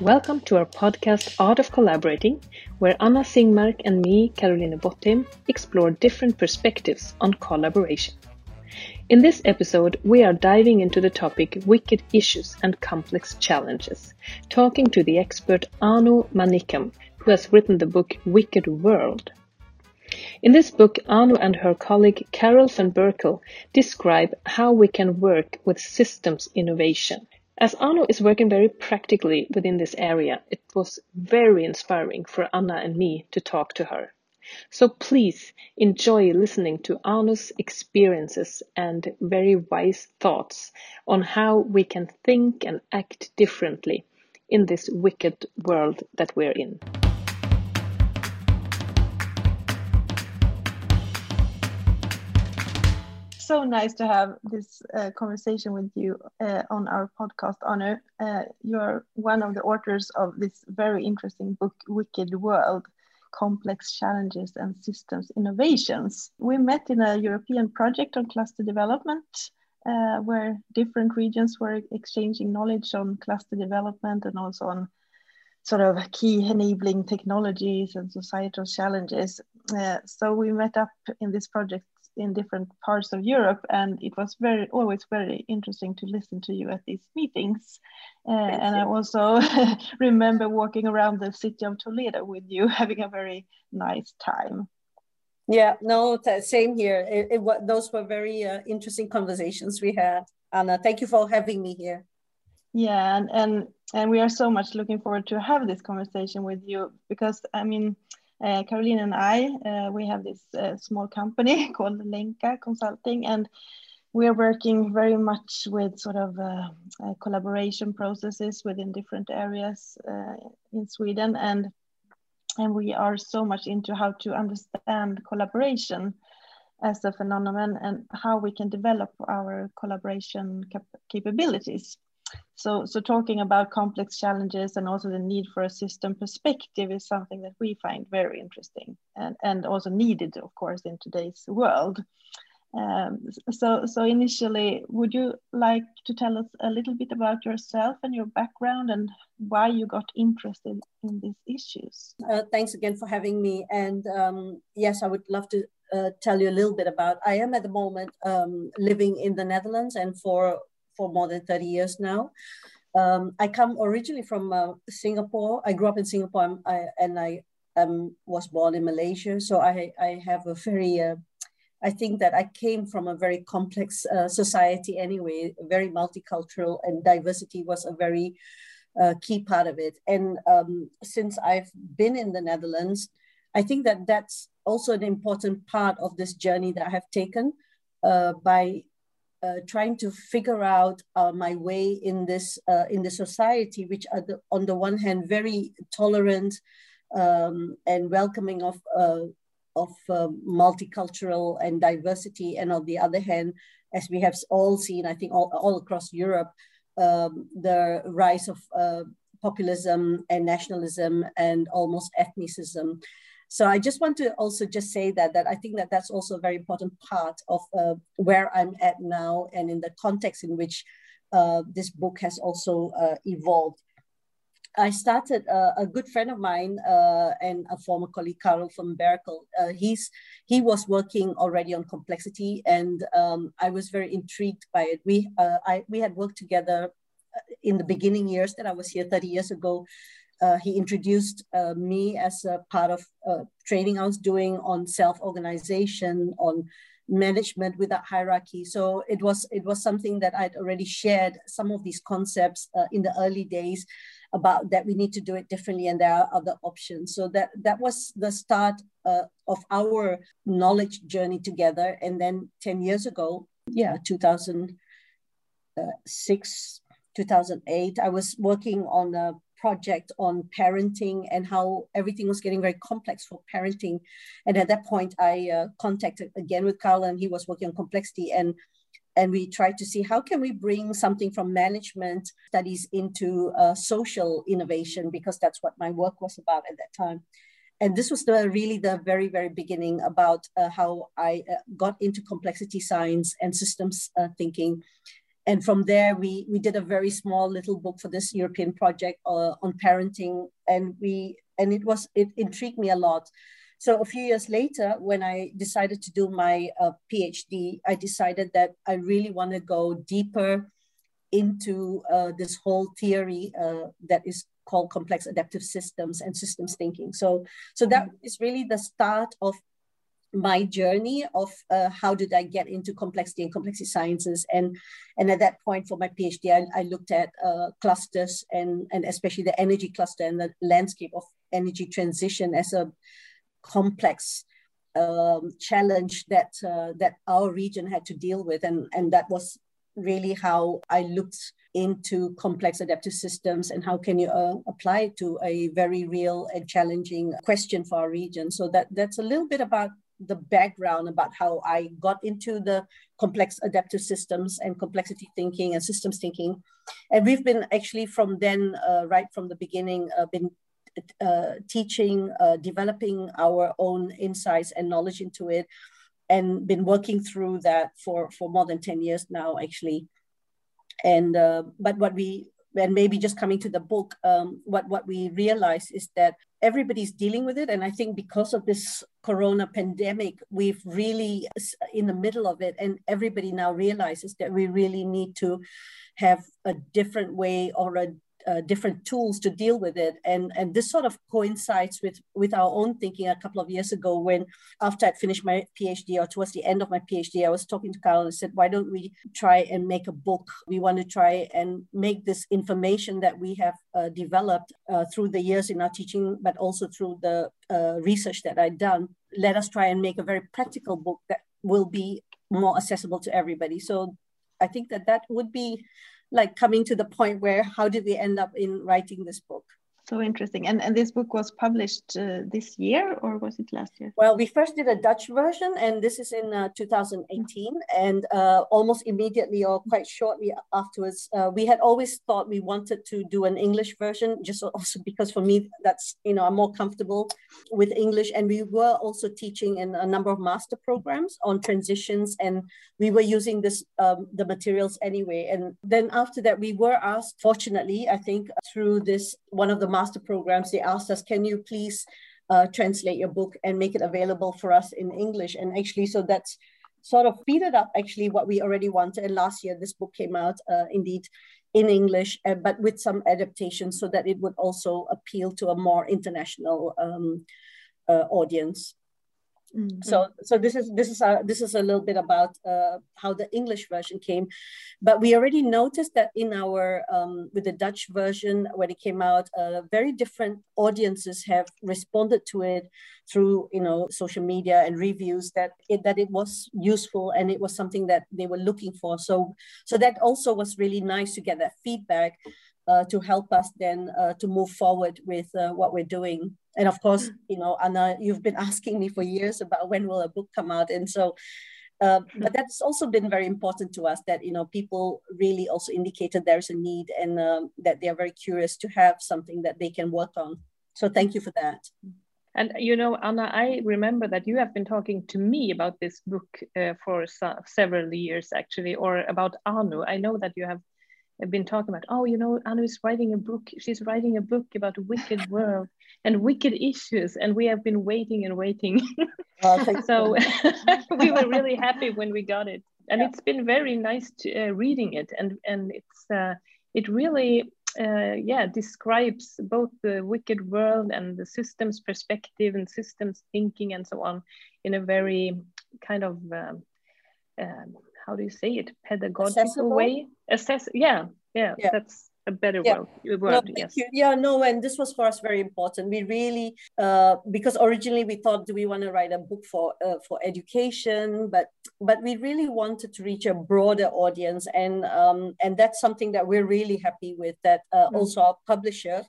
Welcome to our podcast Art of Collaborating, where Anna Singmark and me, Caroline Bottim, explore different perspectives on collaboration. In this episode, we are diving into the topic wicked issues and complex challenges, talking to the expert Anu Manickam, who has written the book Wicked World. In this book, Anu and her colleague Carol van Berkel describe how we can work with systems innovation as Anu is working very practically within this area, it was very inspiring for Anna and me to talk to her. So please enjoy listening to Anu's experiences and very wise thoughts on how we can think and act differently in this wicked world that we're in. So nice to have this uh, conversation with you uh, on our podcast, Anu. Uh, you're one of the authors of this very interesting book, Wicked World Complex Challenges and Systems Innovations. We met in a European project on cluster development. Uh, where different regions were exchanging knowledge on cluster development and also on sort of key enabling technologies and societal challenges. Uh, so we met up in this project in different parts of Europe, and it was very always very interesting to listen to you at these meetings. Uh, and you. I also remember walking around the city of Toledo with you, having a very nice time. Yeah, no, same here. It, it, those were very uh, interesting conversations we had. Anna, thank you for having me here. Yeah, and and and we are so much looking forward to have this conversation with you because I mean uh, Caroline and I, uh, we have this uh, small company called Lenka Consulting, and we are working very much with sort of collaboration processes within different areas in Sweden, and and we are so much into how to understand collaboration as a phenomenon and how we can develop our collaboration cap capabilities. So, so talking about complex challenges and also the need for a system perspective is something that we find very interesting and, and also needed, of course, in today's world. Um, so, so initially, would you like to tell us a little bit about yourself and your background and why you got interested in these issues? Uh, thanks again for having me. And um, yes, I would love to uh, tell you a little bit about. I am at the moment um, living in the Netherlands, and for for more than 30 years now. Um, I come originally from uh, Singapore. I grew up in Singapore I, and I um, was born in Malaysia. So I, I have a very, uh, I think that I came from a very complex uh, society anyway, very multicultural, and diversity was a very uh, key part of it. And um, since I've been in the Netherlands, I think that that's also an important part of this journey that I have taken uh, by uh, trying to figure out uh, my way in this uh, in the society, which are the, on the one hand very tolerant um, and welcoming of uh, of uh, multicultural and diversity, and on the other hand, as we have all seen, I think all, all across Europe, um, the rise of uh, populism and nationalism and almost ethnicism. So I just want to also just say that that I think that that's also a very important part of uh, where I'm at now and in the context in which uh, this book has also uh, evolved. I started uh, a good friend of mine uh, and a former colleague, Carol from Berkel. Uh, he's he was working already on complexity, and um, I was very intrigued by it. We I we had worked together in the beginning years that I was here 30 years ago uh, he introduced uh, me as a part of uh, training I was doing on self-organization, on management without hierarchy. So it was it was something that I'd already shared some of these concepts uh, in the early days about that we need to do it differently and there are other options. So that that was the start uh, of our knowledge journey together. And then 10 years ago, yeah, 2006, 2008, I was working on a project on parenting and how everything was getting very complex for parenting. And at that point, I uh, contacted again with Carl, and he was working on complexity and and we tried to see how can we bring something from management studies into uh, social innovation because that's what my work was about at that time and this was the really the very very beginning about uh, how i uh, got into complexity science and systems uh, thinking and from there, we, we did a very small little book for this European project uh, on parenting. And we and it was it intrigued me a lot. So a few years later, when I decided to do my uh, PhD, I decided that I really want to go deeper into uh, this whole theory uh, that is called complex adaptive systems and systems thinking. So, so that mm-hmm. really the start of my journey of uh, how did I get into complexity and complexity sciences. And, and at that point for my PhD, I, I looked at uh, clusters and, and especially the energy cluster and the landscape of energy transition as a complex um, challenge that, uh, that our region had to deal with. And, and that was really how I looked into complex adaptive systems and how can you uh, apply it to a very real and challenging question for our region. So that that's a little bit about the background about how I got into the complex adaptive systems and complexity thinking and systems thinking. And we've been actually from then, uh, right from the beginning, uh, been uh, teaching, uh, developing our own insights and knowledge into it and been working through that for, for more than 10 years now, actually. And, uh, but what we, and maybe just coming to the book, um, what, what we realize is that everybody's dealing with it. And I think because of this corona pandemic, we've really in the middle of it, and everybody now realizes that we really need to have a different way or a uh, different tools to deal with it. And and this sort of coincides with with our own thinking a couple of years ago when after i'd finished my phd or towards the end of my phd i was talking to carl and said why don't we try and make a book? We want to try and make this information that we have uh, developed uh, through the years in our teaching but also through the uh, research that i'd done let us try and make a very practical book that will be more accessible to everybody. So i think that that would be like coming to the point where how did we end up in writing this book so interesting. And, and this book was published uh, this year or was it last year? Well, we first did a Dutch version, and this is in uh, 2018. And uh, almost immediately or quite shortly afterwards, uh, we had always thought we wanted to do an English version, just also because for me, that's, you know, I'm more comfortable with English. And we were also teaching in a number of master programs on transitions, and we were using this um, the materials anyway. And then after that, we were asked, fortunately, I think, through this one of the master programs, they asked us, can you please uh, translate your book and make it available for us in English? And actually, so that's sort of speeded up actually what we already wanted. And last year, this book came out uh, indeed in English, uh, but with some adaptations so that it would also appeal to a more international um, uh, audience. Mm-hmm. So, so this is this is a this is a little bit about uh, how the English version came, but we already noticed that in our um, with the Dutch version when it came out, uh, very different audiences have responded to it through you know social media and reviews that it that it was useful and it was something that they were looking for. So, so that also was really nice to get that feedback uh, to help us then uh, to move forward with uh, what we're doing. And of course, mm. you know, Anna, you've been asking me for years about when will a book come out, and so. Uh, but that's also been very important to us that you know people really also indicated there's a need and um, that they are very curious to have something that they can work on. So thank you for that. And you know, Anna, I remember that you have been talking to me about this book uh, for several years, actually, or about Anu. I know that you have have been talking about, oh, you know, Anu is writing a book. She's writing a book about a wicked world and wicked issues. And we have been waiting and waiting. so we were really happy when we got it. And yeah. it's been very nice to, uh, reading it. And, and it's, uh, it really, uh, yeah, describes both the wicked world and the systems perspective and systems thinking and so on in a very kind of um, um, how do you say it pedagogical Accessible? way assess yeah, yeah, yeah that's a better yeah. word, word no, yes. You. yeah no and this was for us very important we really uh, because originally we thought do we want to write a book for uh, for education but but we really wanted to reach a broader audience and um, and that's something that we're really happy with that uh, mm-hmm. also our publisher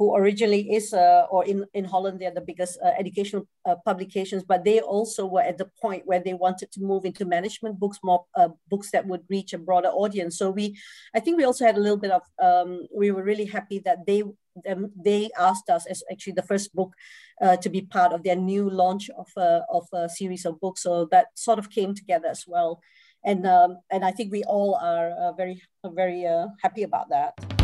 who originally is, uh, or in, in Holland, they're the biggest uh, educational uh, publications, but they also were at the point where they wanted to move into management books, more uh, books that would reach a broader audience. So we, I think we also had a little bit of, um, we were really happy that they them, they asked us as actually the first book uh, to be part of their new launch of a, of a series of books. So that sort of came together as well. and um, and I think we all are uh, very very uh, happy about that.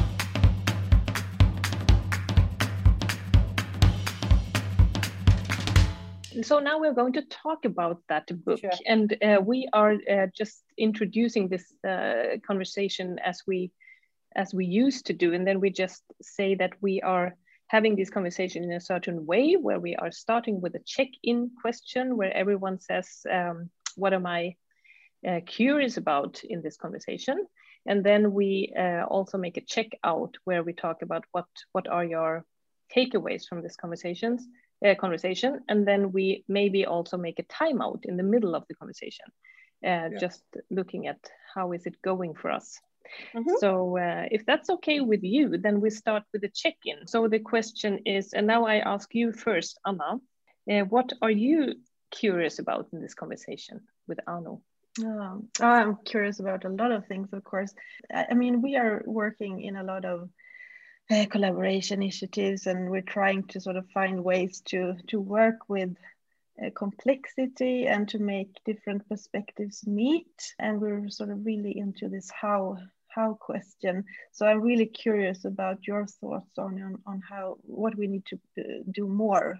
So now we're going to talk about that book, Sure. and uh, we are uh, just introducing this uh, conversation as we as we used to do, and then we just say that we are having this conversation in a certain way, where we are starting with a check-in question, where everyone says, um, "What am I uh, curious about in this conversation?" And then we uh, also make a check-out, where we talk about what what are your takeaways from these conversations uh, conversation, and then we maybe also make a timeout in the middle of the conversation, uh, Yeah. just looking at how is it going for us. Mhm. So uh, if that's okay with you, then we start with the check-in. So the question is, and now I ask you first, Anna, uh, what are you curious about in this conversation with Anu? Um, I'm curious about a lot of things, of course. I mean, we are working in a lot of uh, collaboration initiatives, and we're trying to sort of find ways to to work with uh, complexity and to make different perspectives meet. And we're sort of really into this how how question. So I'm really curious about your thoughts on on, on how what we need to uh, do more.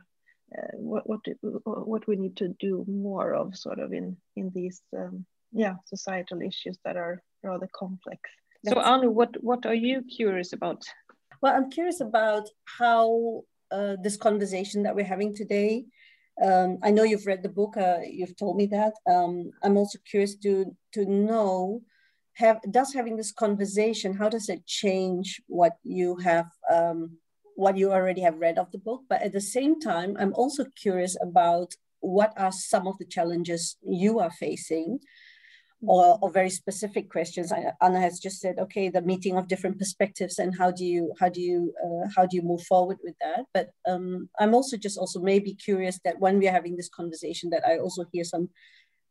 Uh, what what what we need to do more of sort of in in these um, yeah societal issues that are rather complex So Anu, what, what are you curious about? Well, I'm curious about how uh, this conversation that we're having today. Um, I know you've read the book. Uh, you've told me that. Um, I'm also curious to to know have does having this conversation how does it change what you have um, what you already have read of the book? But at the same time, I'm also curious about what are some of the challenges you are facing or, or very specific questions. I, Anna has just said, okay, the meeting of different perspectives and how do you how do you uh, how do you move forward with that? But um, I'm also just also maybe curious that when we are having this conversation, that I also hear some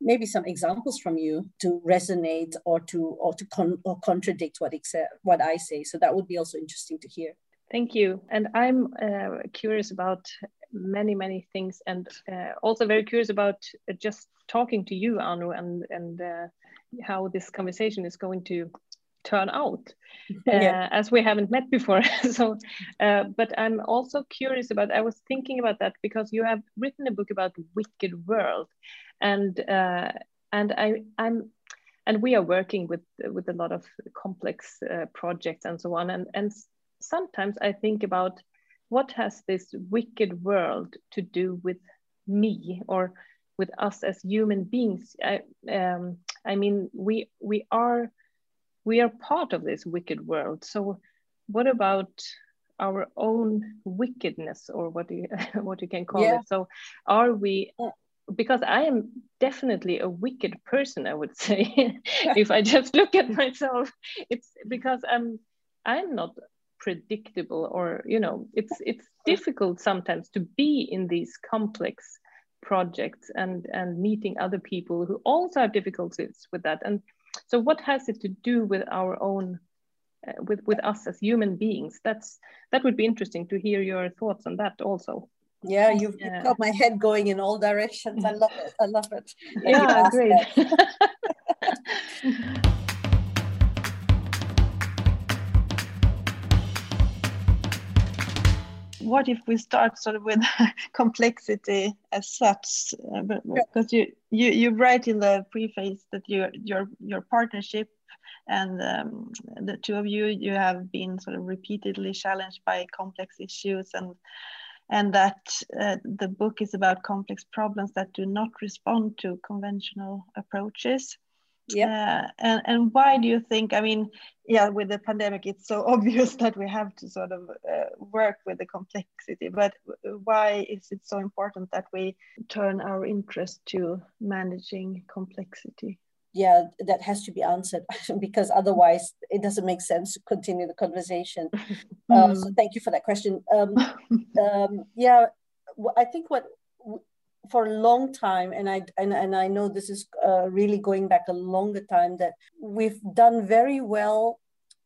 maybe some examples from you to resonate or to or to con- or contradict what exa- what I say. So that would be also interesting to hear. Thank you. And I'm uh, curious about many, many things, and uh, also very curious about uh, just talking to you, Anu, and and uh, how this conversation is going to turn out, uh, Yeah. as we haven't met before. so, uh, but I'm also curious about. I was thinking about that because you have written a book about Wicked World, and uh, and I I'm and we are working with with a lot of complex uh, projects and so on and and sometimes i think about what has this wicked world to do with me or with us as human beings? I um, i mean we we are we are part of this wicked world. So what about our own wickedness or what you what you can call Yeah. it? So are we because i am definitely a wicked person i would say. If i just look at myself it's because i'm i'm not predictable or you know it's it's difficult sometimes to be in these complex projects and and meeting other people who also have difficulties with that and so what has it to do with our own uh, with with us as human beings that's that would be interesting to hear your thoughts on that also Yeah, you've, Yeah. got my head going in all directions. I love it. I love it. yeah great what if we start sort of with complexity as such? Uh, but- because you, you you write in the preface that your your your partnership and um, the two of you you have been sort of repeatedly challenged by complex issues and and that uh, the book is about complex problems that do not respond to conventional approaches Yeah. uh, and and why do you think? I mean, yeah, with the pandemic, it's so obvious that we have to sort of uh, work with the complexity. But why is it so important that we turn our interest to managing complexity? yeah, that has to be answered because otherwise it doesn't make sense to continue the conversation. Uh, so Mm. thank you for that question. Um, um, yeah, I think what for a long time, and I and, and I know this is uh, really going back a longer time that we've done very well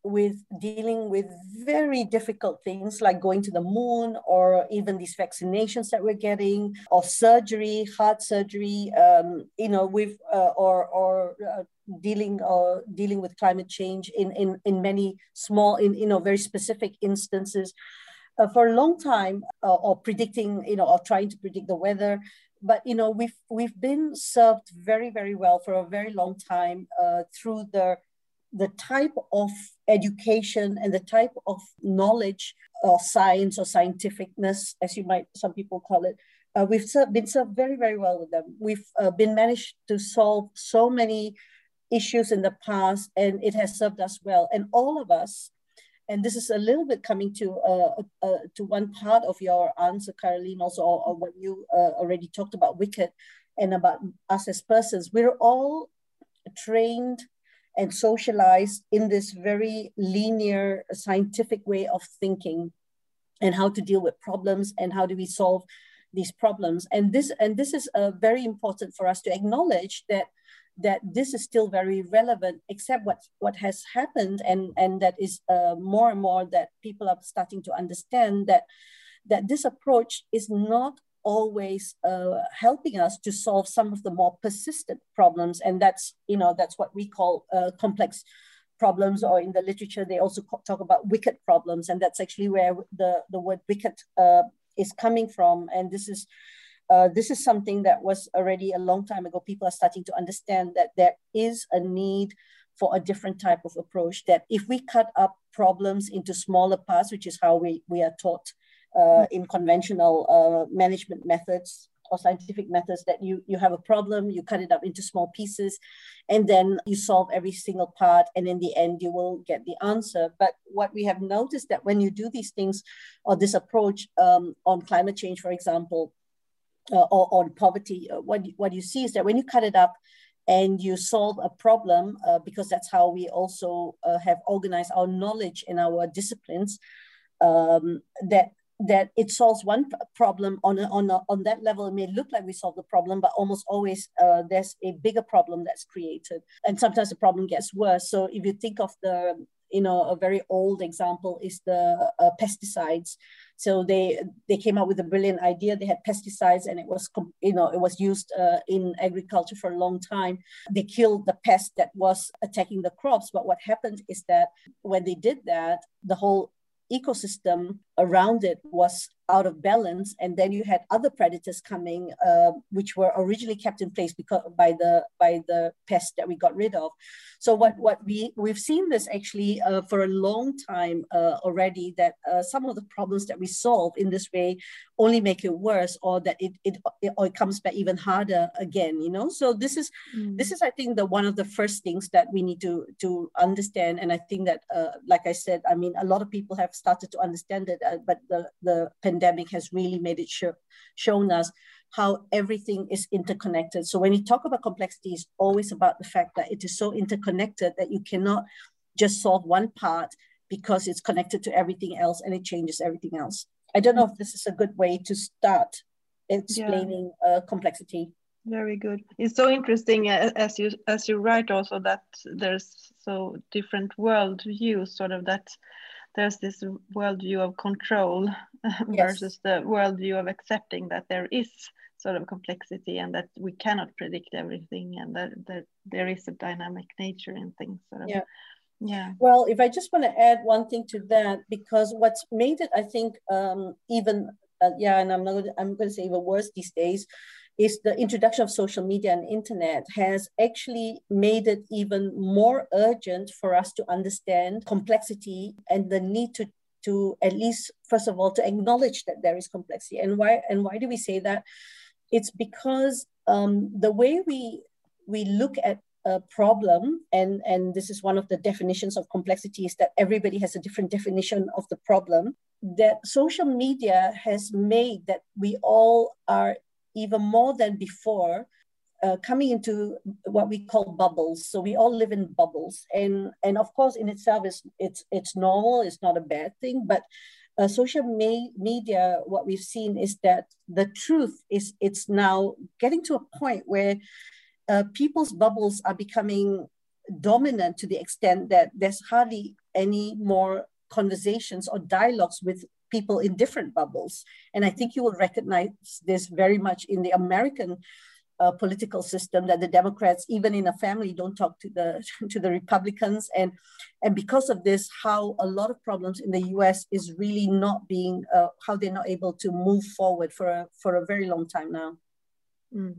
with dealing with very difficult things like going to the moon or even these vaccinations that we're getting or surgery heart surgery um, you know with uh, or or uh, dealing or dealing with climate change in in in many small in you know very specific instances. Uh, for a long time uh, or predicting you know or trying to predict the weather but you know we've we've been served very very well for a very long time uh, through the the type of education and the type of knowledge or science or scientificness, as you might some people call it, uh, we've served, been served very very well with them. We've uh, been managed to solve so many issues in the past, and it has served us well. And all of us, and this is a little bit coming to uh, uh to one part of your answer, Caroline, also or, or what you uh, already talked about Wicked and about us as persons. We're all trained and socialized in this very linear scientific way of thinking and how to deal with problems and how do we solve these problems and this and this is uh, very important for us to acknowledge that that this is still very relevant except what what has happened and and that is uh, more and more that people are starting to understand that that this approach is not always uh, helping us to solve some of the more persistent problems. And that's you know that's what we call uh, complex problems or in the literature they also talk about wicked problems. And that's actually where the the word wicked uh, is coming from. And this is uh, this is something that was already a long time ago. People are starting to understand that there is a need for a different type of approach that if we cut up problems into smaller parts which is how we, we are taught uh, in conventional uh, management methods or scientific methods that you you have a problem you cut it up into small pieces and then you solve every single part and in the end you will get the answer. But what we have noticed that when you do these things or this approach um, on climate change for example uh, or on poverty uh, what, what you see is that when you cut it up and you solve a problem uh, because that's how we also uh, have organized our knowledge in our disciplines um, that that it solves one problem on a, on a, on that level. It may look like we solve the problem, but almost always uh, there's a bigger problem that's created, and sometimes the problem gets worse. So if you think of the you know a very old example is the uh, pesticides so they they came up with a brilliant idea. They had pesticides and it was you know it was used uh, in agriculture for a long time. They killed the pest that was attacking the crops. But what happened is that when they did that the whole ecosystem around it was out of balance and then you had other predators coming uh, which were originally kept in place because by the by the pest that we got rid of. So what what we we've seen this actually uh, for a long time uh, already that uh, some of the problems that we solve in this way only make it worse or that it, it, it or it comes back even harder again you know? So this is mm. this is i think the one of the first things that we need to to understand. And i think that uh, like i said i mean a lot of people have started to understand it uh, but the the pandemic has really made it show, shown us how everything is interconnected. So when you talk about complexity, it's always about the fact that it is so interconnected that you cannot just solve one part because it's connected to everything else and it changes everything else. I don't know if this is a good way to start explaining yeah. uh, complexity. Very good. It's so interesting as you as you write also that there's so different world views, sort of that there's this worldview of control yes. versus the worldview of accepting that there is sort of complexity and that we cannot predict everything and that, that there is a dynamic nature in things. Sort of. Yeah. Yeah. Well, if I just want to add one thing to that, because what's made it, I think, um, even uh, yeah, and I'm not. I'm going to say even worse these days, is the introduction of social media and internet has actually made it even more urgent for us to understand complexity and the need to to at least first of all to acknowledge that there is complexity. And why and why do we say that? It's because um, the way we we look at a problem and and this is one of the definitions of complexity is that everybody has a different definition of the problem that social media has made that we all are even more than before, uh, coming into what we call bubbles. So we all live in bubbles, and and of course, in itself, is it's it's normal. It's not a bad thing, but uh, social me- media, what we've seen is that the truth is it's now getting to a point where uh, people's bubbles are becoming dominant to the extent that there's hardly any more conversations or dialogues with people in different bubbles. And I think you will recognize this very much in the American uh, political system that the Democrats, even in a family, don't talk to the to the Republicans, and and because of this, how a lot of problems in the U.S. is really not being uh, how they're not able to move forward for a for a very long time now. Mm.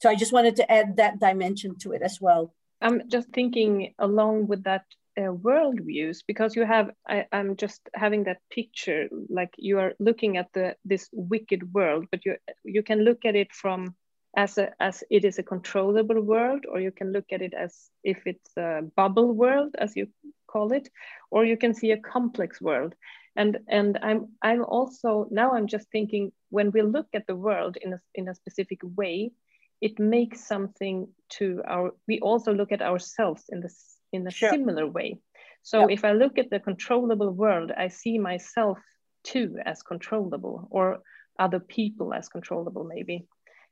So I just wanted to add that dimension to it as well. I'm just thinking along with that uh, world views because you have I, am just having that picture like you are looking at the this wicked world but you you can look at it from as a as it is a controllable world or you can look at it as if it's a bubble world as you call it or you can see a complex world and and i'm i'm also now i'm just thinking when we look at the world in a in a specific way it makes something to our we also look at ourselves in this in a sure. similar way. So if I look at the controllable world, I see myself too as controllable or other people as controllable maybe.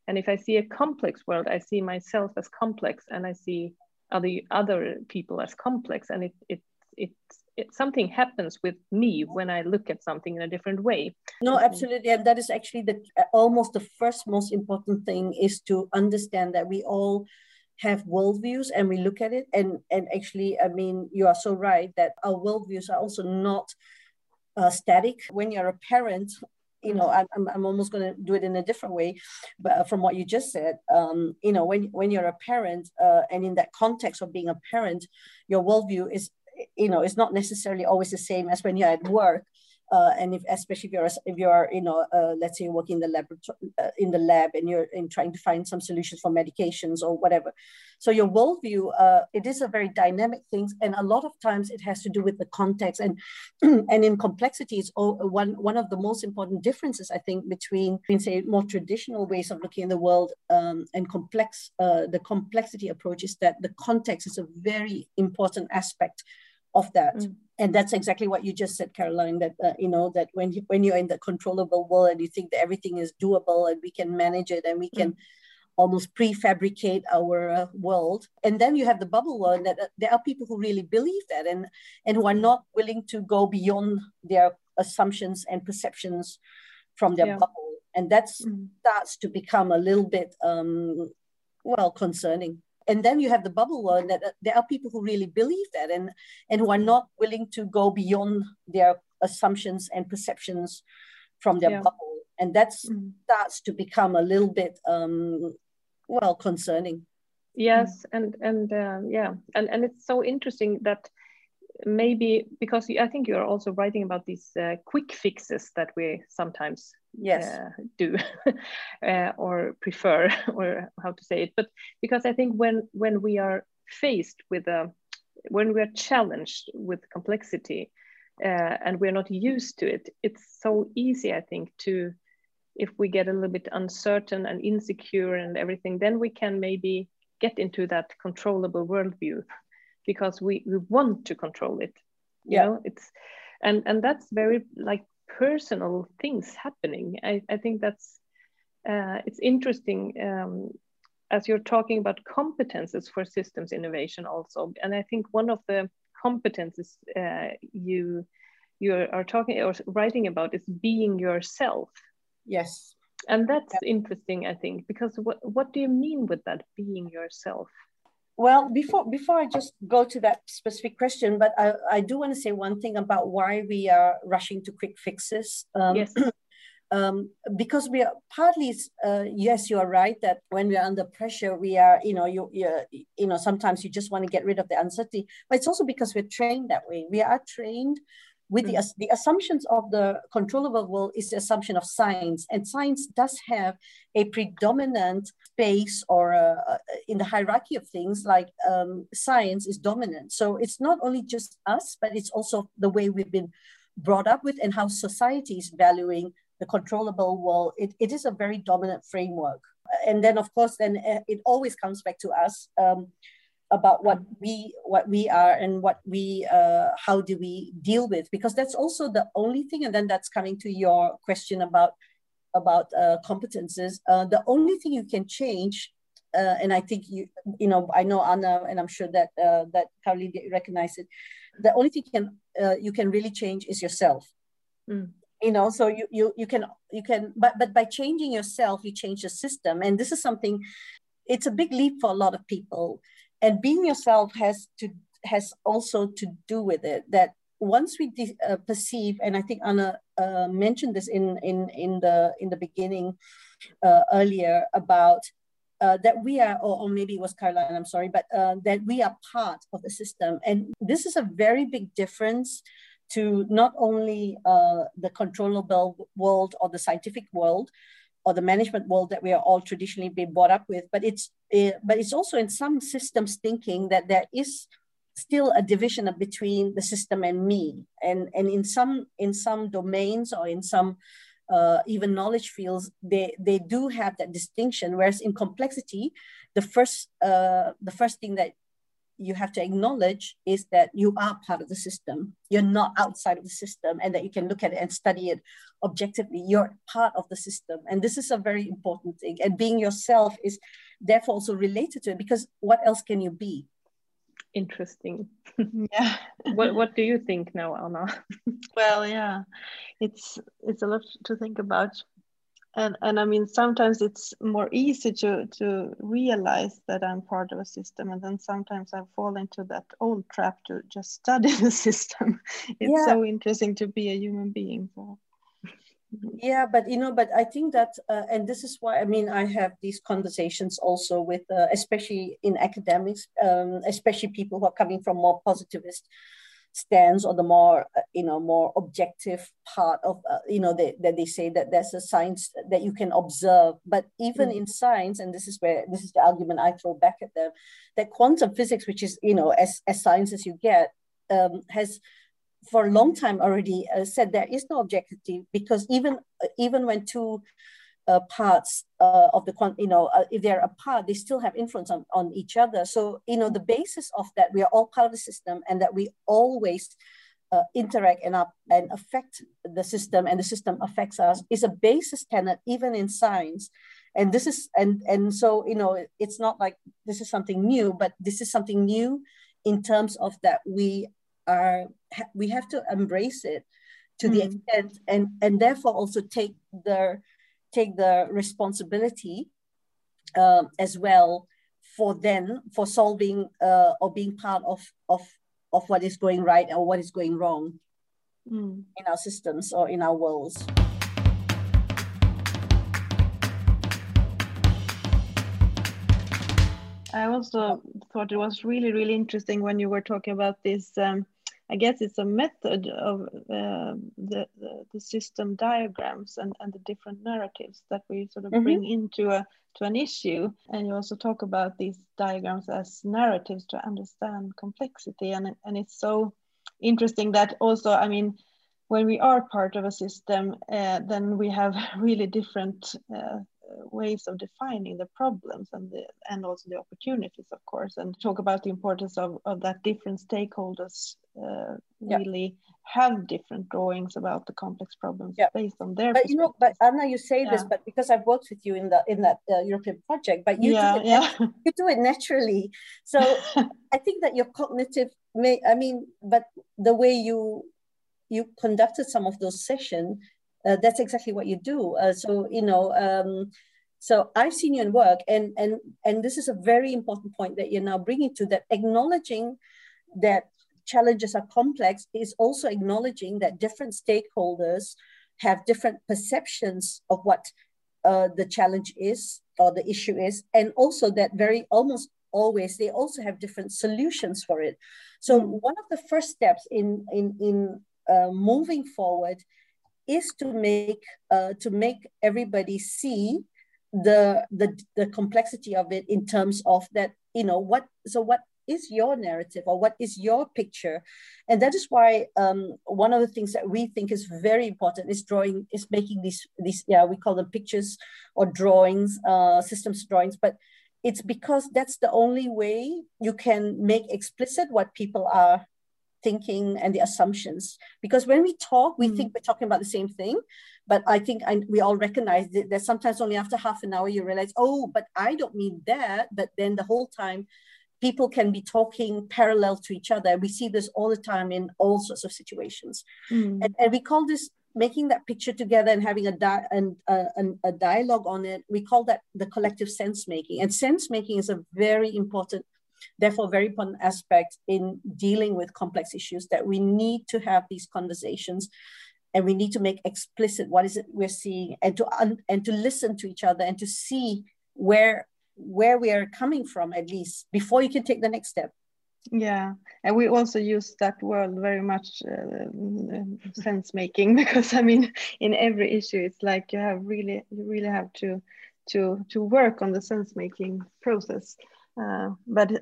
And if I see a complex world, I see myself as complex and I see other other people as complex. And it it it, it something happens with me when I look at something in a different way. No, absolutely, and that is actually the almost the first most important thing is to understand that we all have worldviews and we look at it. And and actually i mean you are so right that our worldviews are also not uh, static. When you're a parent you know i'm, I'm almost going to do it in a different way but uh, from what you just said um, you know when, when you're a parent uh, and in that context of being a parent your worldview is you know is not necessarily always the same as when you're at work uh, and if especially if you're if you're you know uh, let's say you're working in the lab uh, in the lab and you're in trying to find some solutions for medications or whatever. So your worldview uh, it is a very dynamic thing and a lot of times it has to do with the context and and in complexity it's one one of the most important differences i think between, between say more traditional ways of looking at the world um, and complex uh, the complexity approach is that the context is a very important aspect of that mm and that's exactly what you just said caroline that uh, you know that when you when you're in the controllable world and you think that everything is doable and we can manage it and we can mm. almost prefabricate our uh, world and then you have the bubble world that uh, there are people who really believe that and and who are not willing to go beyond their assumptions and perceptions from their yeah. bubble and that mm. starts to become a little bit um, well concerning and then you have the bubble world that uh, there are people who really believe that and and who are not willing to go beyond their assumptions and perceptions from their yeah. bubble and that mm-hmm. starts to become a little bit um, well concerning yes and and uh, yeah and and it's so interesting that maybe because I think you're also writing about these uh, quick fixes that we sometimes yes. uh, do uh, or prefer or how to say it but because I think when when we are faced with a when we are challenged with complexity uh, and we're not used to it it's so easy I think to if we get a little bit uncertain and insecure and everything then we can maybe get into that controllable worldview because we, we want to control it you yeah. know it's and and that's very like personal things happening. I, I think that's uh, it's interesting um, as you're talking about competences for systems innovation also. And i think one of the competences uh, you you are talking or writing about is being yourself. Yes. And that's yeah. interesting i think because what, what do you mean with that being yourself well, before before I just go to that specific question, but I, I do want to say one thing about why we are rushing to quick fixes. Um, yes. um, because we are partly, uh, yes, you are right that when we are under pressure, we are, you know, you, you, you know, sometimes you just want to get rid of the uncertainty, but it's also because we're trained that way. We are trained with mm. the, the assumptions of the controllable world is the assumption of science and science does have a predominant space or uh, uh, in the hierarchy of things like um, science is dominant. So it's not only just us but it's also the way we've been brought up with and how society is valuing the controllable world. It, it is a very dominant framework. And then of course then uh, it always comes back to us. Um, about what we what we are and what we uh, how do we deal with because that's also the only thing and then that's coming to your question about about uh, competences uh, the only thing you can change uh, and I think you, you know, I know Anna, and I'm sure that uh, that Caroline recognize it. The only thing can uh, you can really change is yourself. Mm. You know, so you you you can you can, but but by changing yourself, you change the system, and this is something. It's a big leap for a lot of people, and being yourself has to has also to do with it that once we de- uh, perceive, and I think Anna uh, mentioned this in in in the in the beginning uh, earlier about uh, that we are, or, or, maybe it was Caroline, I'm sorry, but uh, that we are part of the system. And this is a very big difference to not only uh, the controllable world or the scientific world or the management world that we are all traditionally been brought up with, but it's, uh, but it's also in some systems thinking that there is still a division between the system and me. And, and in some in some domains or in some uh, even knowledge fields, they, they do have that distinction. Whereas in complexity, the first, uh, the first thing that you have to acknowledge is that you are part of the system. You're not outside of the system, and that you can look at it and study it objectively. You're part of the system. And this is a very important thing. And being yourself is therefore also related to it because what else can you be? interesting. yeah. what What do you think now, Anna? well, yeah, it's it's a lot to think about, and and I mean sometimes it's more easy to to realize that I'm part of a system, and then sometimes I fall into that old trap to just study the system. It's yeah. so interesting to be a human being. So yeah but you know but i think that uh, and this is why i mean i have these conversations also with uh, especially in academics um, especially people who are coming from more positivist stance or the more uh, you know more objective part of uh, you know that they, they say that there's a science that you can observe but even mm. in science and this is where this is the argument i throw back at them that quantum physics which is you know as, as science as you get um, has for a long time already uh, said there is no objectivity because even uh, even when two uh, parts uh, of the you know uh, if they're apart they still have influence on, on each other so you know the basis of that we are all part of the system and that we always uh, interact and up and affect the system and the system affects us is a basis tenet even in science and this is and and so you know it's not like this is something new but this is something new in terms of that we are we have to embrace it to mm. the extent and and therefore also take the take the responsibility uh, as well for then for solving uh, or being part of of of what is going right or what is going wrong mm. in our systems or in our worlds. I also thought it was really, really interesting when you were talking about this um, I guess it's a method of uh, the, the, the system diagrams and, and the different narratives that we sort of mm -hmm. bring into a to an issue. And you also talk about these diagrams as narratives to understand complexity. And, and it's so interesting that also, I mean, when we are part of a system, uh, then we have really different uh, ways of defining the problems and the and also the opportunities of course and talk about the importance of, of that different stakeholders uh, yeah. really have different drawings about the complex problems yeah. based on their but you know but anna you say yeah. this but because i've worked with you in the in that uh, european project but you do it yeah. you do it naturally so i think that your cognitive may i mean but the way you you conducted some of those sessions uh, that's exactly what you do. Uh, so you know, um, so I've seen you in work, and and and this is a very important point that you're now bringing to that acknowledging that challenges are complex is also acknowledging that different stakeholders have different perceptions of what uh, the challenge is or the issue is, and also that very almost always they also have different solutions for it. So mm. one of the first steps in in in uh, moving forward is to make uh, to make everybody see the, the the complexity of it in terms of that you know what so what is your narrative or what is your picture? And that is why um, one of the things that we think is very important is drawing is making these these yeah we call them pictures or drawings uh, systems drawings but it's because that's the only way you can make explicit what people are thinking and the assumptions. Because when we talk, we mm. think we're talking about the same thing. But I think I, we all recognize that, that sometimes only after half an hour you realize, oh, but I don't mean that. But then the whole time, people can be talking parallel to each other. We see this all the time in all sorts of situations. Mm. And, and we call this making that picture together and having a, di- and, uh, a dialogue on it. We call that the collective sense making. And sense making is a very important therefore very important aspect in dealing with complex issues that we need to have these conversations and we need to make explicit what is it we're seeing and to and to listen to each other and to see where where we are coming from at least before you can take the next step. Yeah. And we also use that word very much uh, sense making because i mean in every issue it's like you have really you really have to to to work on the sense making process uh, but it's,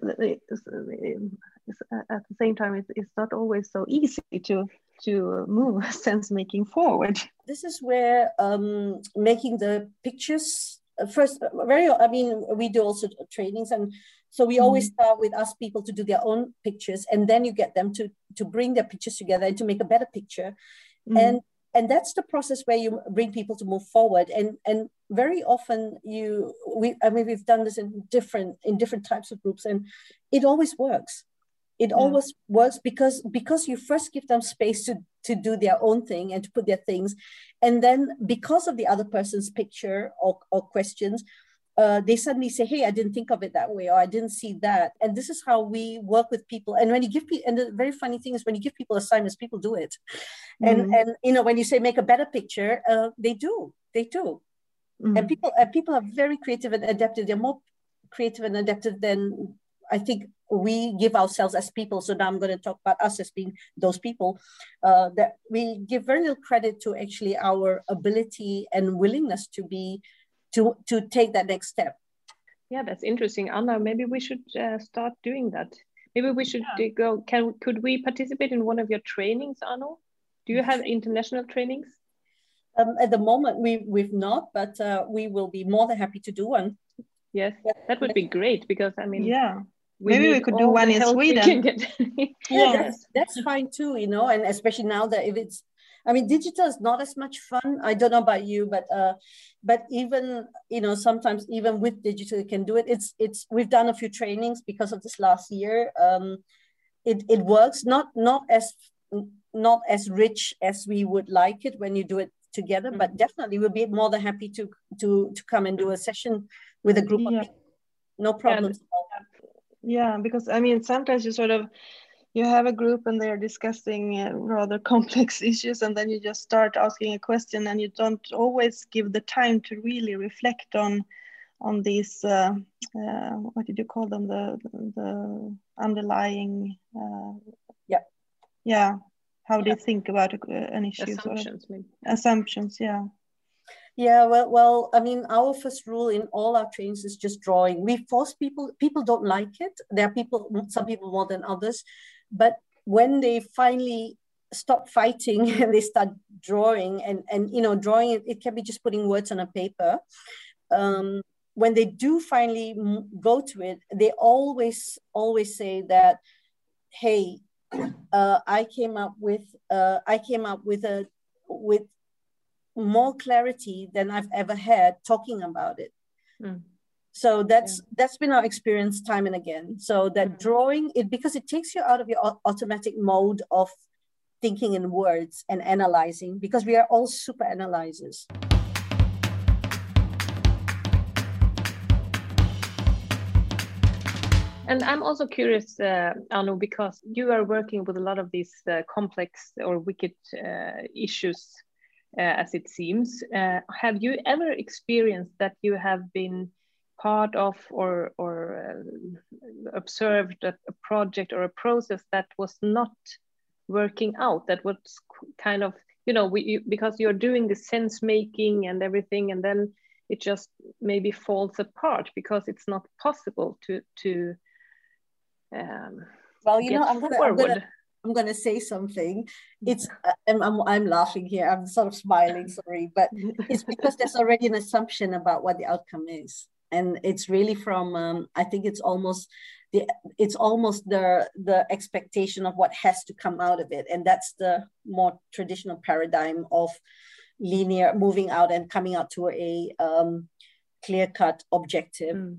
it's, at the same time, it's, it's not always so easy to to move sense making forward. This is where um, making the pictures uh, first very i mean we do also trainings and so we always mm-hmm. start with us people to do their own pictures and then you get them to to bring their pictures together and to make a better picture mm. and and that's the process where you bring people to move forward. And and very often you we i mean we've done this in different in different types of groups and it always works. It yeah. always works because because you first give them space to to do their own thing and to put their things. And then because of the other person's picture or, or questions uh, they suddenly say, "Hey, I didn't think of it that way, or I didn't see that." And this is how we work with people. And when you give people, and the very funny thing is, when you give people assignments, people do it. Mm-hmm. And and you know, when you say make a better picture, uh, they do, they do. Mm-hmm. And people, people are very creative and adaptive. They're more creative and adaptive than I think we give ourselves as people. So now I'm going to talk about us as being those people. Uh, that we give very little credit to actually our ability and willingness to be to to take that next step. Yeah that's interesting. Anna maybe we should uh, start doing that. Maybe we should yeah. go can could we participate in one of your trainings anna do you have international trainings? Um, at the moment we we've not but uh, we will be more than happy to do one. Yes that would be great because i mean yeah. we maybe we could do one in sweden. yeah yes. that's, that's fine too you know and especially now that if it's I mean, digital is not as much fun. I don't know about you, but uh, but even you know sometimes even with digital, you can do it. It's it's we've done a few trainings because of this last year. Um, it it works not not as not as rich as we would like it when you do it together, mm-hmm. but definitely we'll be more than happy to to to come and do a session with a group yeah. of people. No problems. Yeah, because I mean sometimes you sort of you have a group and they're discussing uh, rather complex issues and then you just start asking a question and you don't always give the time to really reflect on on these uh, uh, what did you call them the the underlying uh, yeah yeah how yeah. they think about uh, an issue assumptions maybe. assumptions yeah yeah, well, well, I mean, our first rule in all our trainings is just drawing. We force people. People don't like it. There are people, some people more than others, but when they finally stop fighting and they start drawing and and you know drawing it, can be just putting words on a paper um, when they do finally go to it they always always say that hey uh, i came up with uh, i came up with a with more clarity than i've ever had talking about it. Mm so that's yeah. that's been our experience time and again so that mm-hmm. drawing it because it takes you out of your automatic mode of thinking in words and analyzing because we are all super analyzers And I'm also curious, uh, Anu, because you are working with a lot of these uh, complex or wicked uh, issues, uh, as it seems. Uh, have you ever experienced that you have been part of or or uh, observed a, a, project or a process that was not working out that was kind of you know we you, because you're doing the sense making and everything and then it just maybe falls apart because it's not possible to to um, well you know I'm gonna, I'm gonna, I'm gonna say something. It's uh, I'm, I'm, I'm laughing here. I'm sort of smiling. Sorry, but it's because there's already an assumption about what the outcome is and it's really from um, i think it's almost the it's almost the the expectation of what has to come out of it and that's the more traditional paradigm of linear moving out and coming out to a um, clear cut objective mm.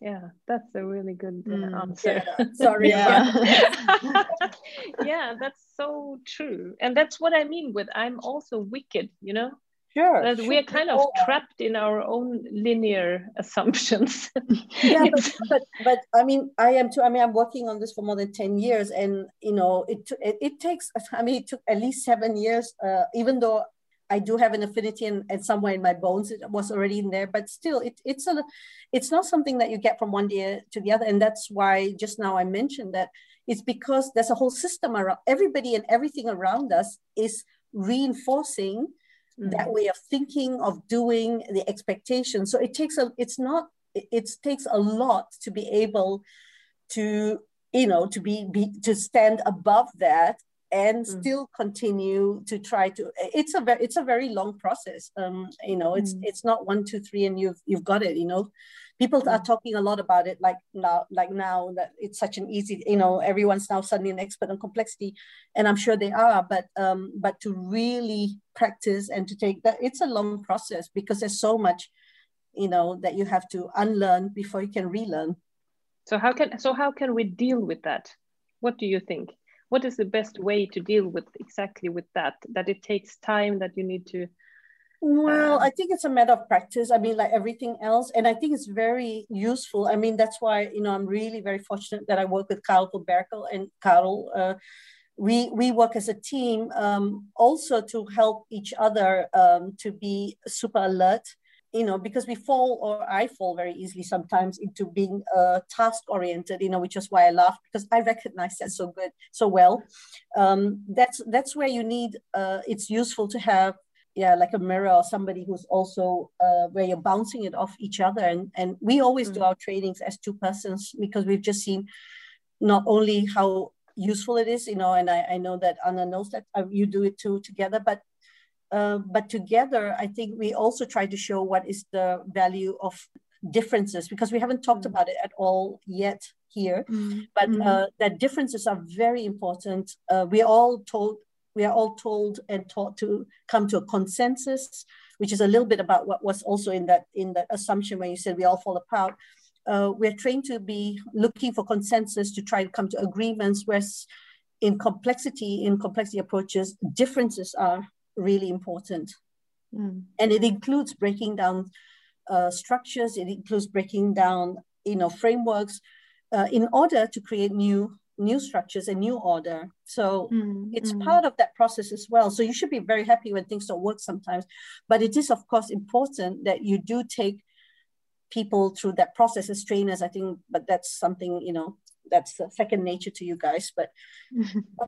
Yeah, that's a really good uh, mm, answer. Yeah. Sorry. yeah. yeah, that's so true. And that's what I mean with I'm also wicked, you know? Sure. That sure. we're kind of trapped in our own linear assumptions. yeah, but, but, but I mean, I am too. I mean, I'm working on this for more than 10 years and, you know, it, it, it takes, I mean, it took at least seven years, uh, even though I do have an affinity and, and somewhere in my bones it was already in there, but still it, it's a it's not something that you get from one day to the other. And that's why just now I mentioned that it's because there's a whole system around everybody and everything around us is reinforcing mm-hmm. that way of thinking, of doing the expectation. So it takes a it's not it takes a lot to be able to you know to be, be to stand above that and mm. still continue to try to it's a very it's a very long process um you know it's mm. it's not one two three and you've you've got it you know people mm. are talking a lot about it like now like now that it's such an easy you know everyone's now suddenly an expert on complexity and i'm sure they are but um but to really practice and to take that it's a long process because there's so much you know that you have to unlearn before you can relearn so how can so how can we deal with that what do you think what is the best way to deal with exactly with that? That it takes time that you need to well uh, i think it's a matter of practice. I mean like everything else and i think it's very useful. I mean that's why you know i'm really very fortunate that i work with carl Berkel and carl uh, we we work as a team um, also to help each other um, to be super alert you know, because we fall or I fall very easily sometimes into being uh, task oriented, you know, which is why I laugh because I recognize that so good, so well. Um, that's that's where you need. Uh, it's useful to have, yeah, like a mirror or somebody who's also uh, where you're bouncing it off each other. And and we always mm-hmm. do mm. our trainings as two persons because we've just seen not only how useful it is, you know, and I, I know that Anna knows that uh, you do it too together, but uh, but together, I think we also try to show what is the value of differences because we haven't talked mm. about it at all yet here. Mm. But mm. Uh, that differences are very important. Uh, we are all told we are all told and taught to come to a consensus, which is a little bit about what was also in that in that assumption when you said we all fall apart. Uh, we're trained to be looking for consensus to try to come to agreements, whereas in complexity, in complexity approaches, differences are really important. Mm. And it includes breaking down uh, structures, it includes breaking down you know, frameworks uh, in order to create new new structures and new order. So mm, it's mm. part of that process as well. So you should be very happy when things don't work sometimes. But it is, of course, important that you do take people through that process as trainers, I think, but that's something, you know, that's second nature to you guys but,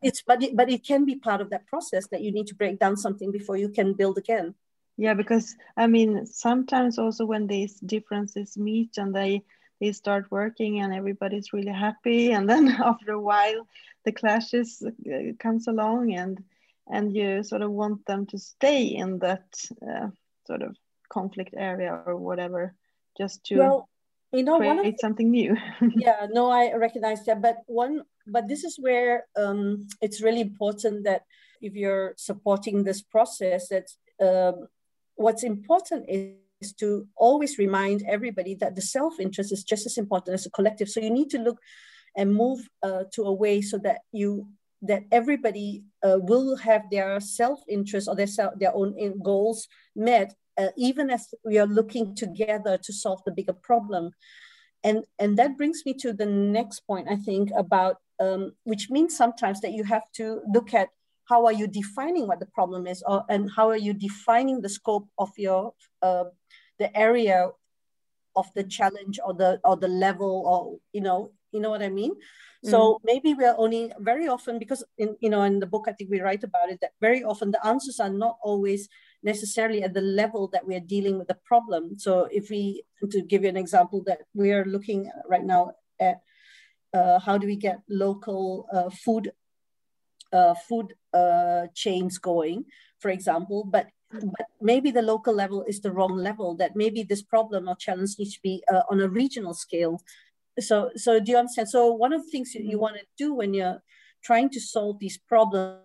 it's but it, but it can be part of that process that you need to break down something before you can build again. Yeah because i mean sometimes also when these differences meet and they they start working and everybody's really happy and then after a while the clashes uh, comes along and and you sort of want them to stay in that uh, sort of conflict area or whatever just to well, you know create one of, something new. Yeah no i recognize that but one but this is where um, it's really important that if you're supporting this process that um, what's important is, is to always remind everybody that the self-interest is just as important as the collective. So you need to look and move uh, to a way so that you that everybody uh, will have their self-interest or their, self, their own goals met uh, even as we are looking together to solve the bigger problem. And, and that brings me to the next point, I think, about um, which means sometimes that you have to look at how are you defining what the problem is, or, and how are you defining the scope of your uh, the area of the challenge or the or the level or you know you know what I mean. Mm. So maybe we're only very often because in you know in the book I think we write about it that very often the answers are not always necessarily at the level that we are dealing with the problem. So if we, to give you an example, that we are looking right now at uh, how do we get local uh, food uh, food uh, chains going, for example, but but maybe the local level is the wrong level that maybe this problem or challenge needs to be uh, on a regional scale. So so do you understand? So one of the things you want to do when you're trying to solve these problems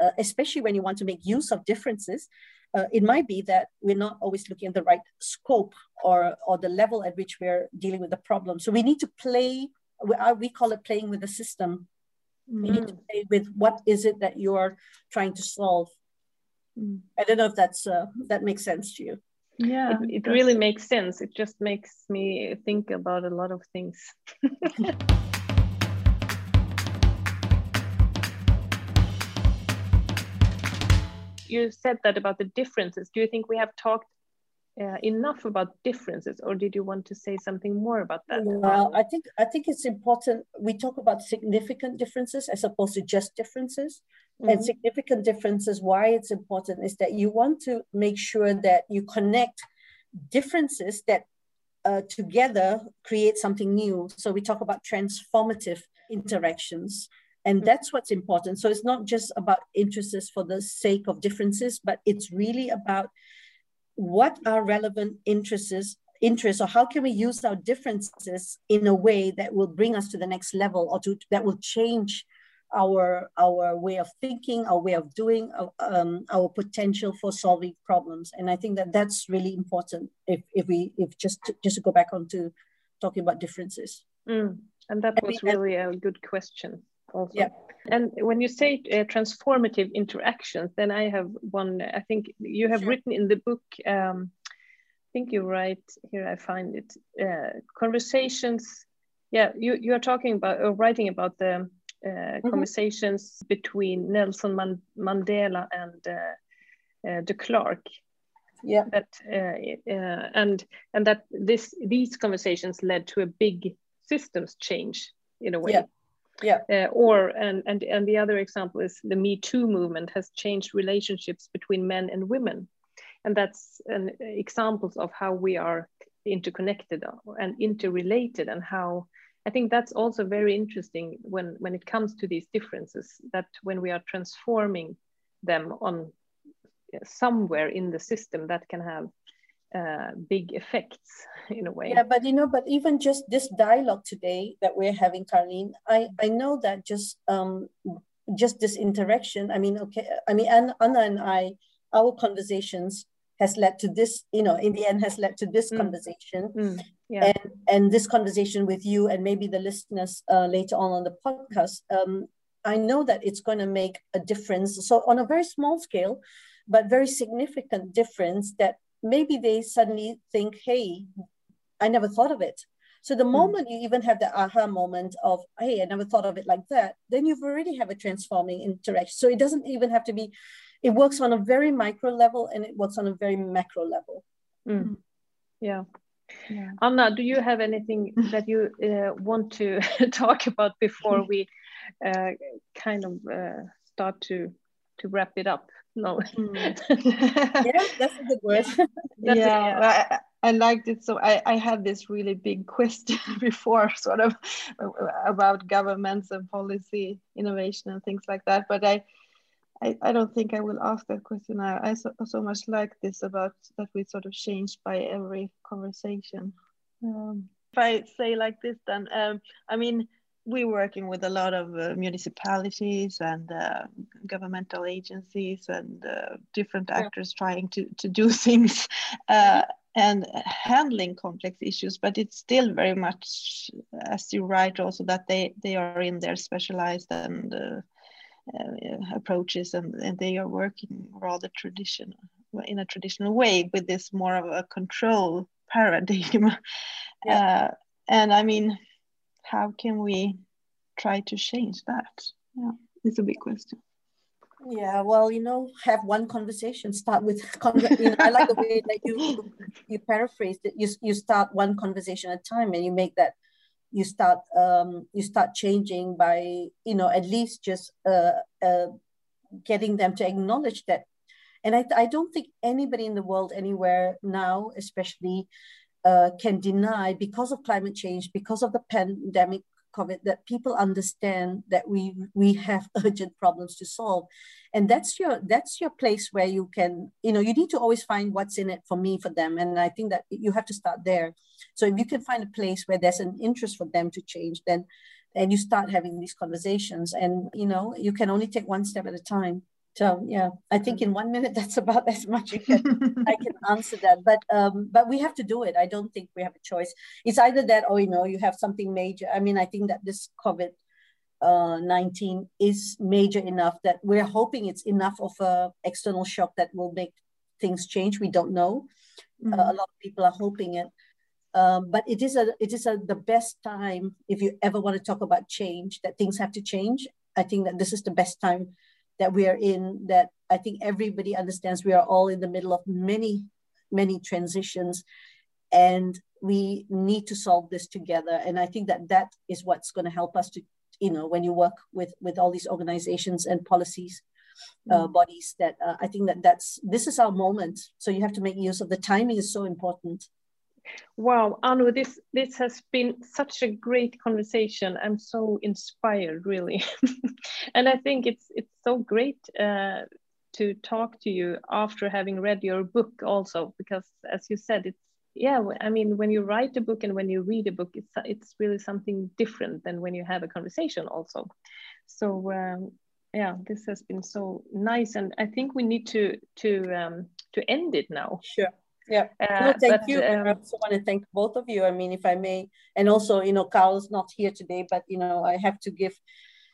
uh, especially when you want to make use of differences uh, it might be that we're not always looking at the right scope or or the level at which we're dealing with the problem so we need to play we, uh, we call it playing with the system mm. we need to mm. play with what is it that you're trying to solve mm. i don't know if that's uh, that makes sense to you yeah it, it really makes sense it just makes me think about a lot of things you said that about the differences do you think we have talked uh, enough about differences or did you want to say something more about that well i think i think it's important we talk about significant differences as opposed to just differences Mm-hmm. And significant differences, why it's important is that you want to make sure that you connect differences that uh, together create something new. So we talk about transformative interactions. And mm-hmm. that's what's important. So it's not just about interests for the sake of differences, but it's really about what are relevant interests interests or how can we use our differences in a way that will bring us to the next level or to that will change our our way of thinking, our way of doing, um, our potential for solving problems. And I think that that's really important. If if we if just to, just to go back on to talking about differences. Mm. And that was really a good question. Also. Yeah. And when you say uh, transformative interactions, then I have one. I think you have sure. written in the book. Um, I think you write here. I find it. Uh, conversations. Yeah, you you are talking about or writing about the uh, mm-hmm. conversations between Nelson Man Mandela and uh, uh, de Klerk. Yeah. That and and that this these conversations led to a big systems change in a way. Yeah. Yeah. Uh, or and, and and the other example is the Me Too movement has changed relationships between men and women, and that's an examples of how we are interconnected and interrelated, and how I think that's also very interesting when, when it comes to these differences, that when we are transforming them on somewhere in the system that can have uh, big effects in a way. Yeah, but you know, but even just this dialogue today that we're having, Caroline, I, I know that just um, just this interaction. I mean, okay, I mean, Anna, Anna and I, our conversations has led to this, you know, in the end has led to this mm. conversation. Mm yeah. and and this conversation with you and maybe the listeners uh, later on on the podcast um, i know that it's going to make a difference so on a very small scale but very significant difference that maybe they suddenly think hey i never thought of it so the hmm. moment mm. you even have the aha moment of hey i never thought of it like that then you've already have a transforming interaction so it doesn't even have to be it works on a very micro level and it works on a very macro level mm. yeah yeah. Anna, do you have anything that you uh, want to talk about before we uh, kind of uh, start to to wrap it up? No. Mm. yeah, that's a good word. yeah, I, I liked it. So I, I had this really big question before, sort of about governments and policy innovation and things like that. But I I, I don't think I will ask that question. I, I so, so much like this about that we sort of change by every conversation. Um, if I say like this, then um, I mean, we're working with a lot of uh, municipalities and uh, governmental agencies and uh, different actors yeah. trying to, to do things uh, and handling complex issues but it's still very much as you write also that they they are in their specialized and uh, uh, approaches and, and they are working rather traditional in a traditional way with this more of a control paradigm yeah. uh, and i mean how can we try to change that? Yeah it's a big question. Yeah well you know have one conversation start with you know, i like the way that you you paraphrased it. You, you start one conversation at a time and you make that you start um, you start changing by you know at least just uh, uh, getting them to acknowledge that. And I, I don't think anybody in the world anywhere now especially uh, can deny because of climate change because of the pandemic COVID that people understand that we we have urgent problems to solve, and that's your that's your place where you can you know you need to always find what's in it for me for them, and I think that you have to start there. So if you can find a place where there's an interest for them to change, then and you start having these conversations, and you know you can only take one step at a time. So yeah, I think in one minute that's about as much I can, I can answer that. But um, but we have to do it. I don't think we have a choice. It's either that or you know you have something major. I mean, I think that this COVID uh, 19 is major enough that we're hoping it's enough of a external shock that will make things change. We don't know. Mm-hmm. Uh, a lot of people are hoping it. Um, but it is a it is a, the best time if you ever want to talk about change that things have to change. I think that this is the best time that we are in that I think everybody understands we are all in the middle of many, many transitions and we need to solve this together. And I think that that is what's going to help us to, you know, when you work with, with all these organizations and policies, uh, mm. bodies that uh, I think that that's, this is our moment. So you have to make use of the timing is so important. Wow, Anu, this this has been such a great conversation. I'm so inspired, really, and I think it's it's so great uh, to talk to you after having read your book, also because, as you said, it's yeah. I mean, when you write a book and when you read a book, it's it's really something different than when you have a conversation, also. So um, yeah, this has been so nice, and I think we need to to um, to end it now. Sure. Yeah. Uh, no, thank but, you. Um, I also want to thank both of you. I mean, if I may, and also, you know, Carl's not here today, but you know, I have to give,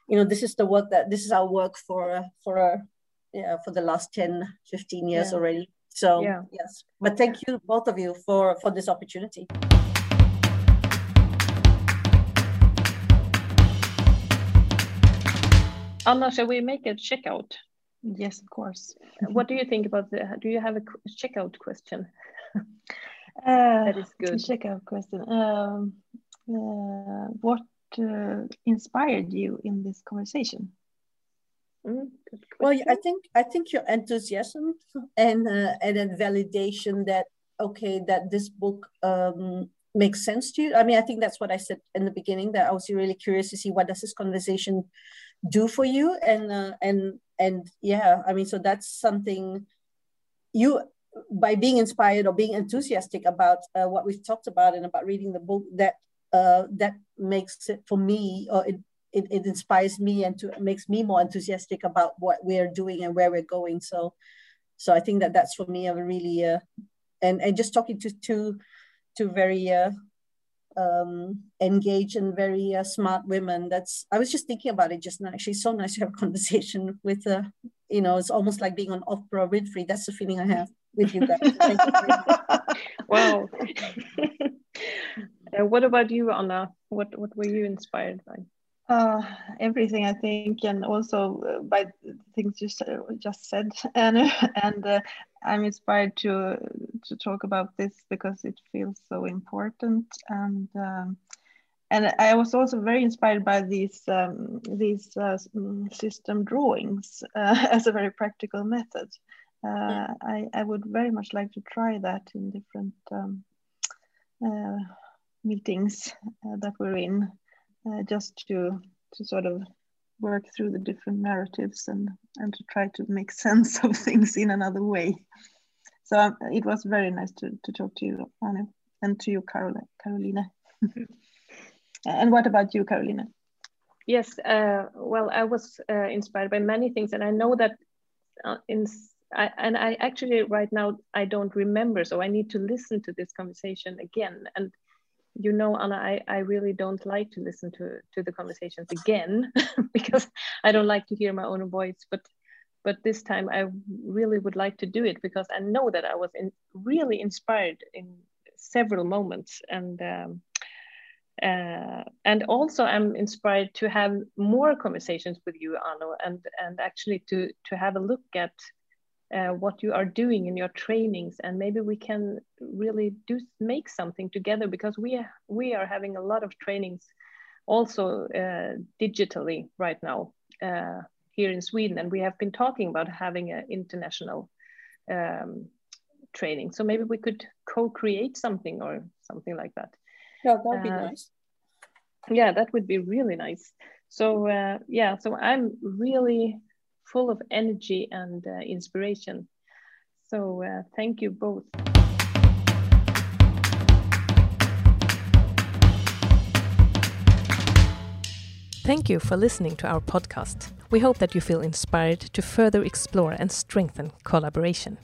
you know, this is the work that this is our work for uh, for uh, yeah for the last 10, 15 years yeah. already. So yeah. yes, but thank you both of you for for this opportunity. Anna, shall we make a checkout? Yes, of course. what do you think about the? Do you have a checkout question? uh, that is good. Checkout question. Um, uh, what uh, inspired you in this conversation? Mm, well, I think I think your enthusiasm and uh, and then validation that okay that this book um, makes sense to you. I mean, I think that's what I said in the beginning that I was really curious to see what does this conversation do for you. And uh, and and yeah i mean so that's something you by being inspired or being enthusiastic about uh, what we've talked about and about reading the book that uh, that makes it for me or it, it, it inspires me and to makes me more enthusiastic about what we're doing and where we're going. So so i think that that's for me a really uh, and and just talking to two two very uh, um, engaged and very uh, smart women. That's I was just thinking about it just now. Actually, so nice to have a conversation with. Uh, you know, it's almost like being on Oprah Winfrey. That's the feeling I have with you guys. you wow. uh, what about you, Anna? What what were you inspired by? Uh, everything I think, and also uh, by things you just said, and and uh, I'm inspired to to talk about this because it feels so important, and um, and I was also very inspired by these um, these uh, mm, system drawings uh, as a very practical method. Uh, I I would very much like to try that in different um, meetings that we're in uh, just to to sort of work through the different narratives and and to try to make sense of things in another way. So um, it was very nice to, to talk to you, Anu, and to you, Carol, Carolina. and what about you, Carolina? Yes, uh, well, I was uh, inspired by many things, and I know that uh, in I, and I actually right now I don't remember, so I need to listen to this conversation again. And you know, Anna, I, I really don't like to listen to, to the conversations again because I don't like to hear my own voice. But but this time I really would like to do it because I know that I was in, really inspired in several moments and um, uh, and also I'm inspired to have more conversations with you, Anna, and and actually to to have a look at uh, what you are doing in your trainings and maybe we can really do make something together because we we are having a lot of trainings also uh, digitally right now uh, here in Sweden and we have been talking about having an international um, training. So maybe we could co-create something or something like that. Yeah that'd be uh, nice. yeah, that would be really nice. So uh, yeah, so I'm really full of energy and uh, inspiration. So uh, thank you both. Thank you for listening to our podcast. We hope that you feel inspired to further explore and strengthen collaboration.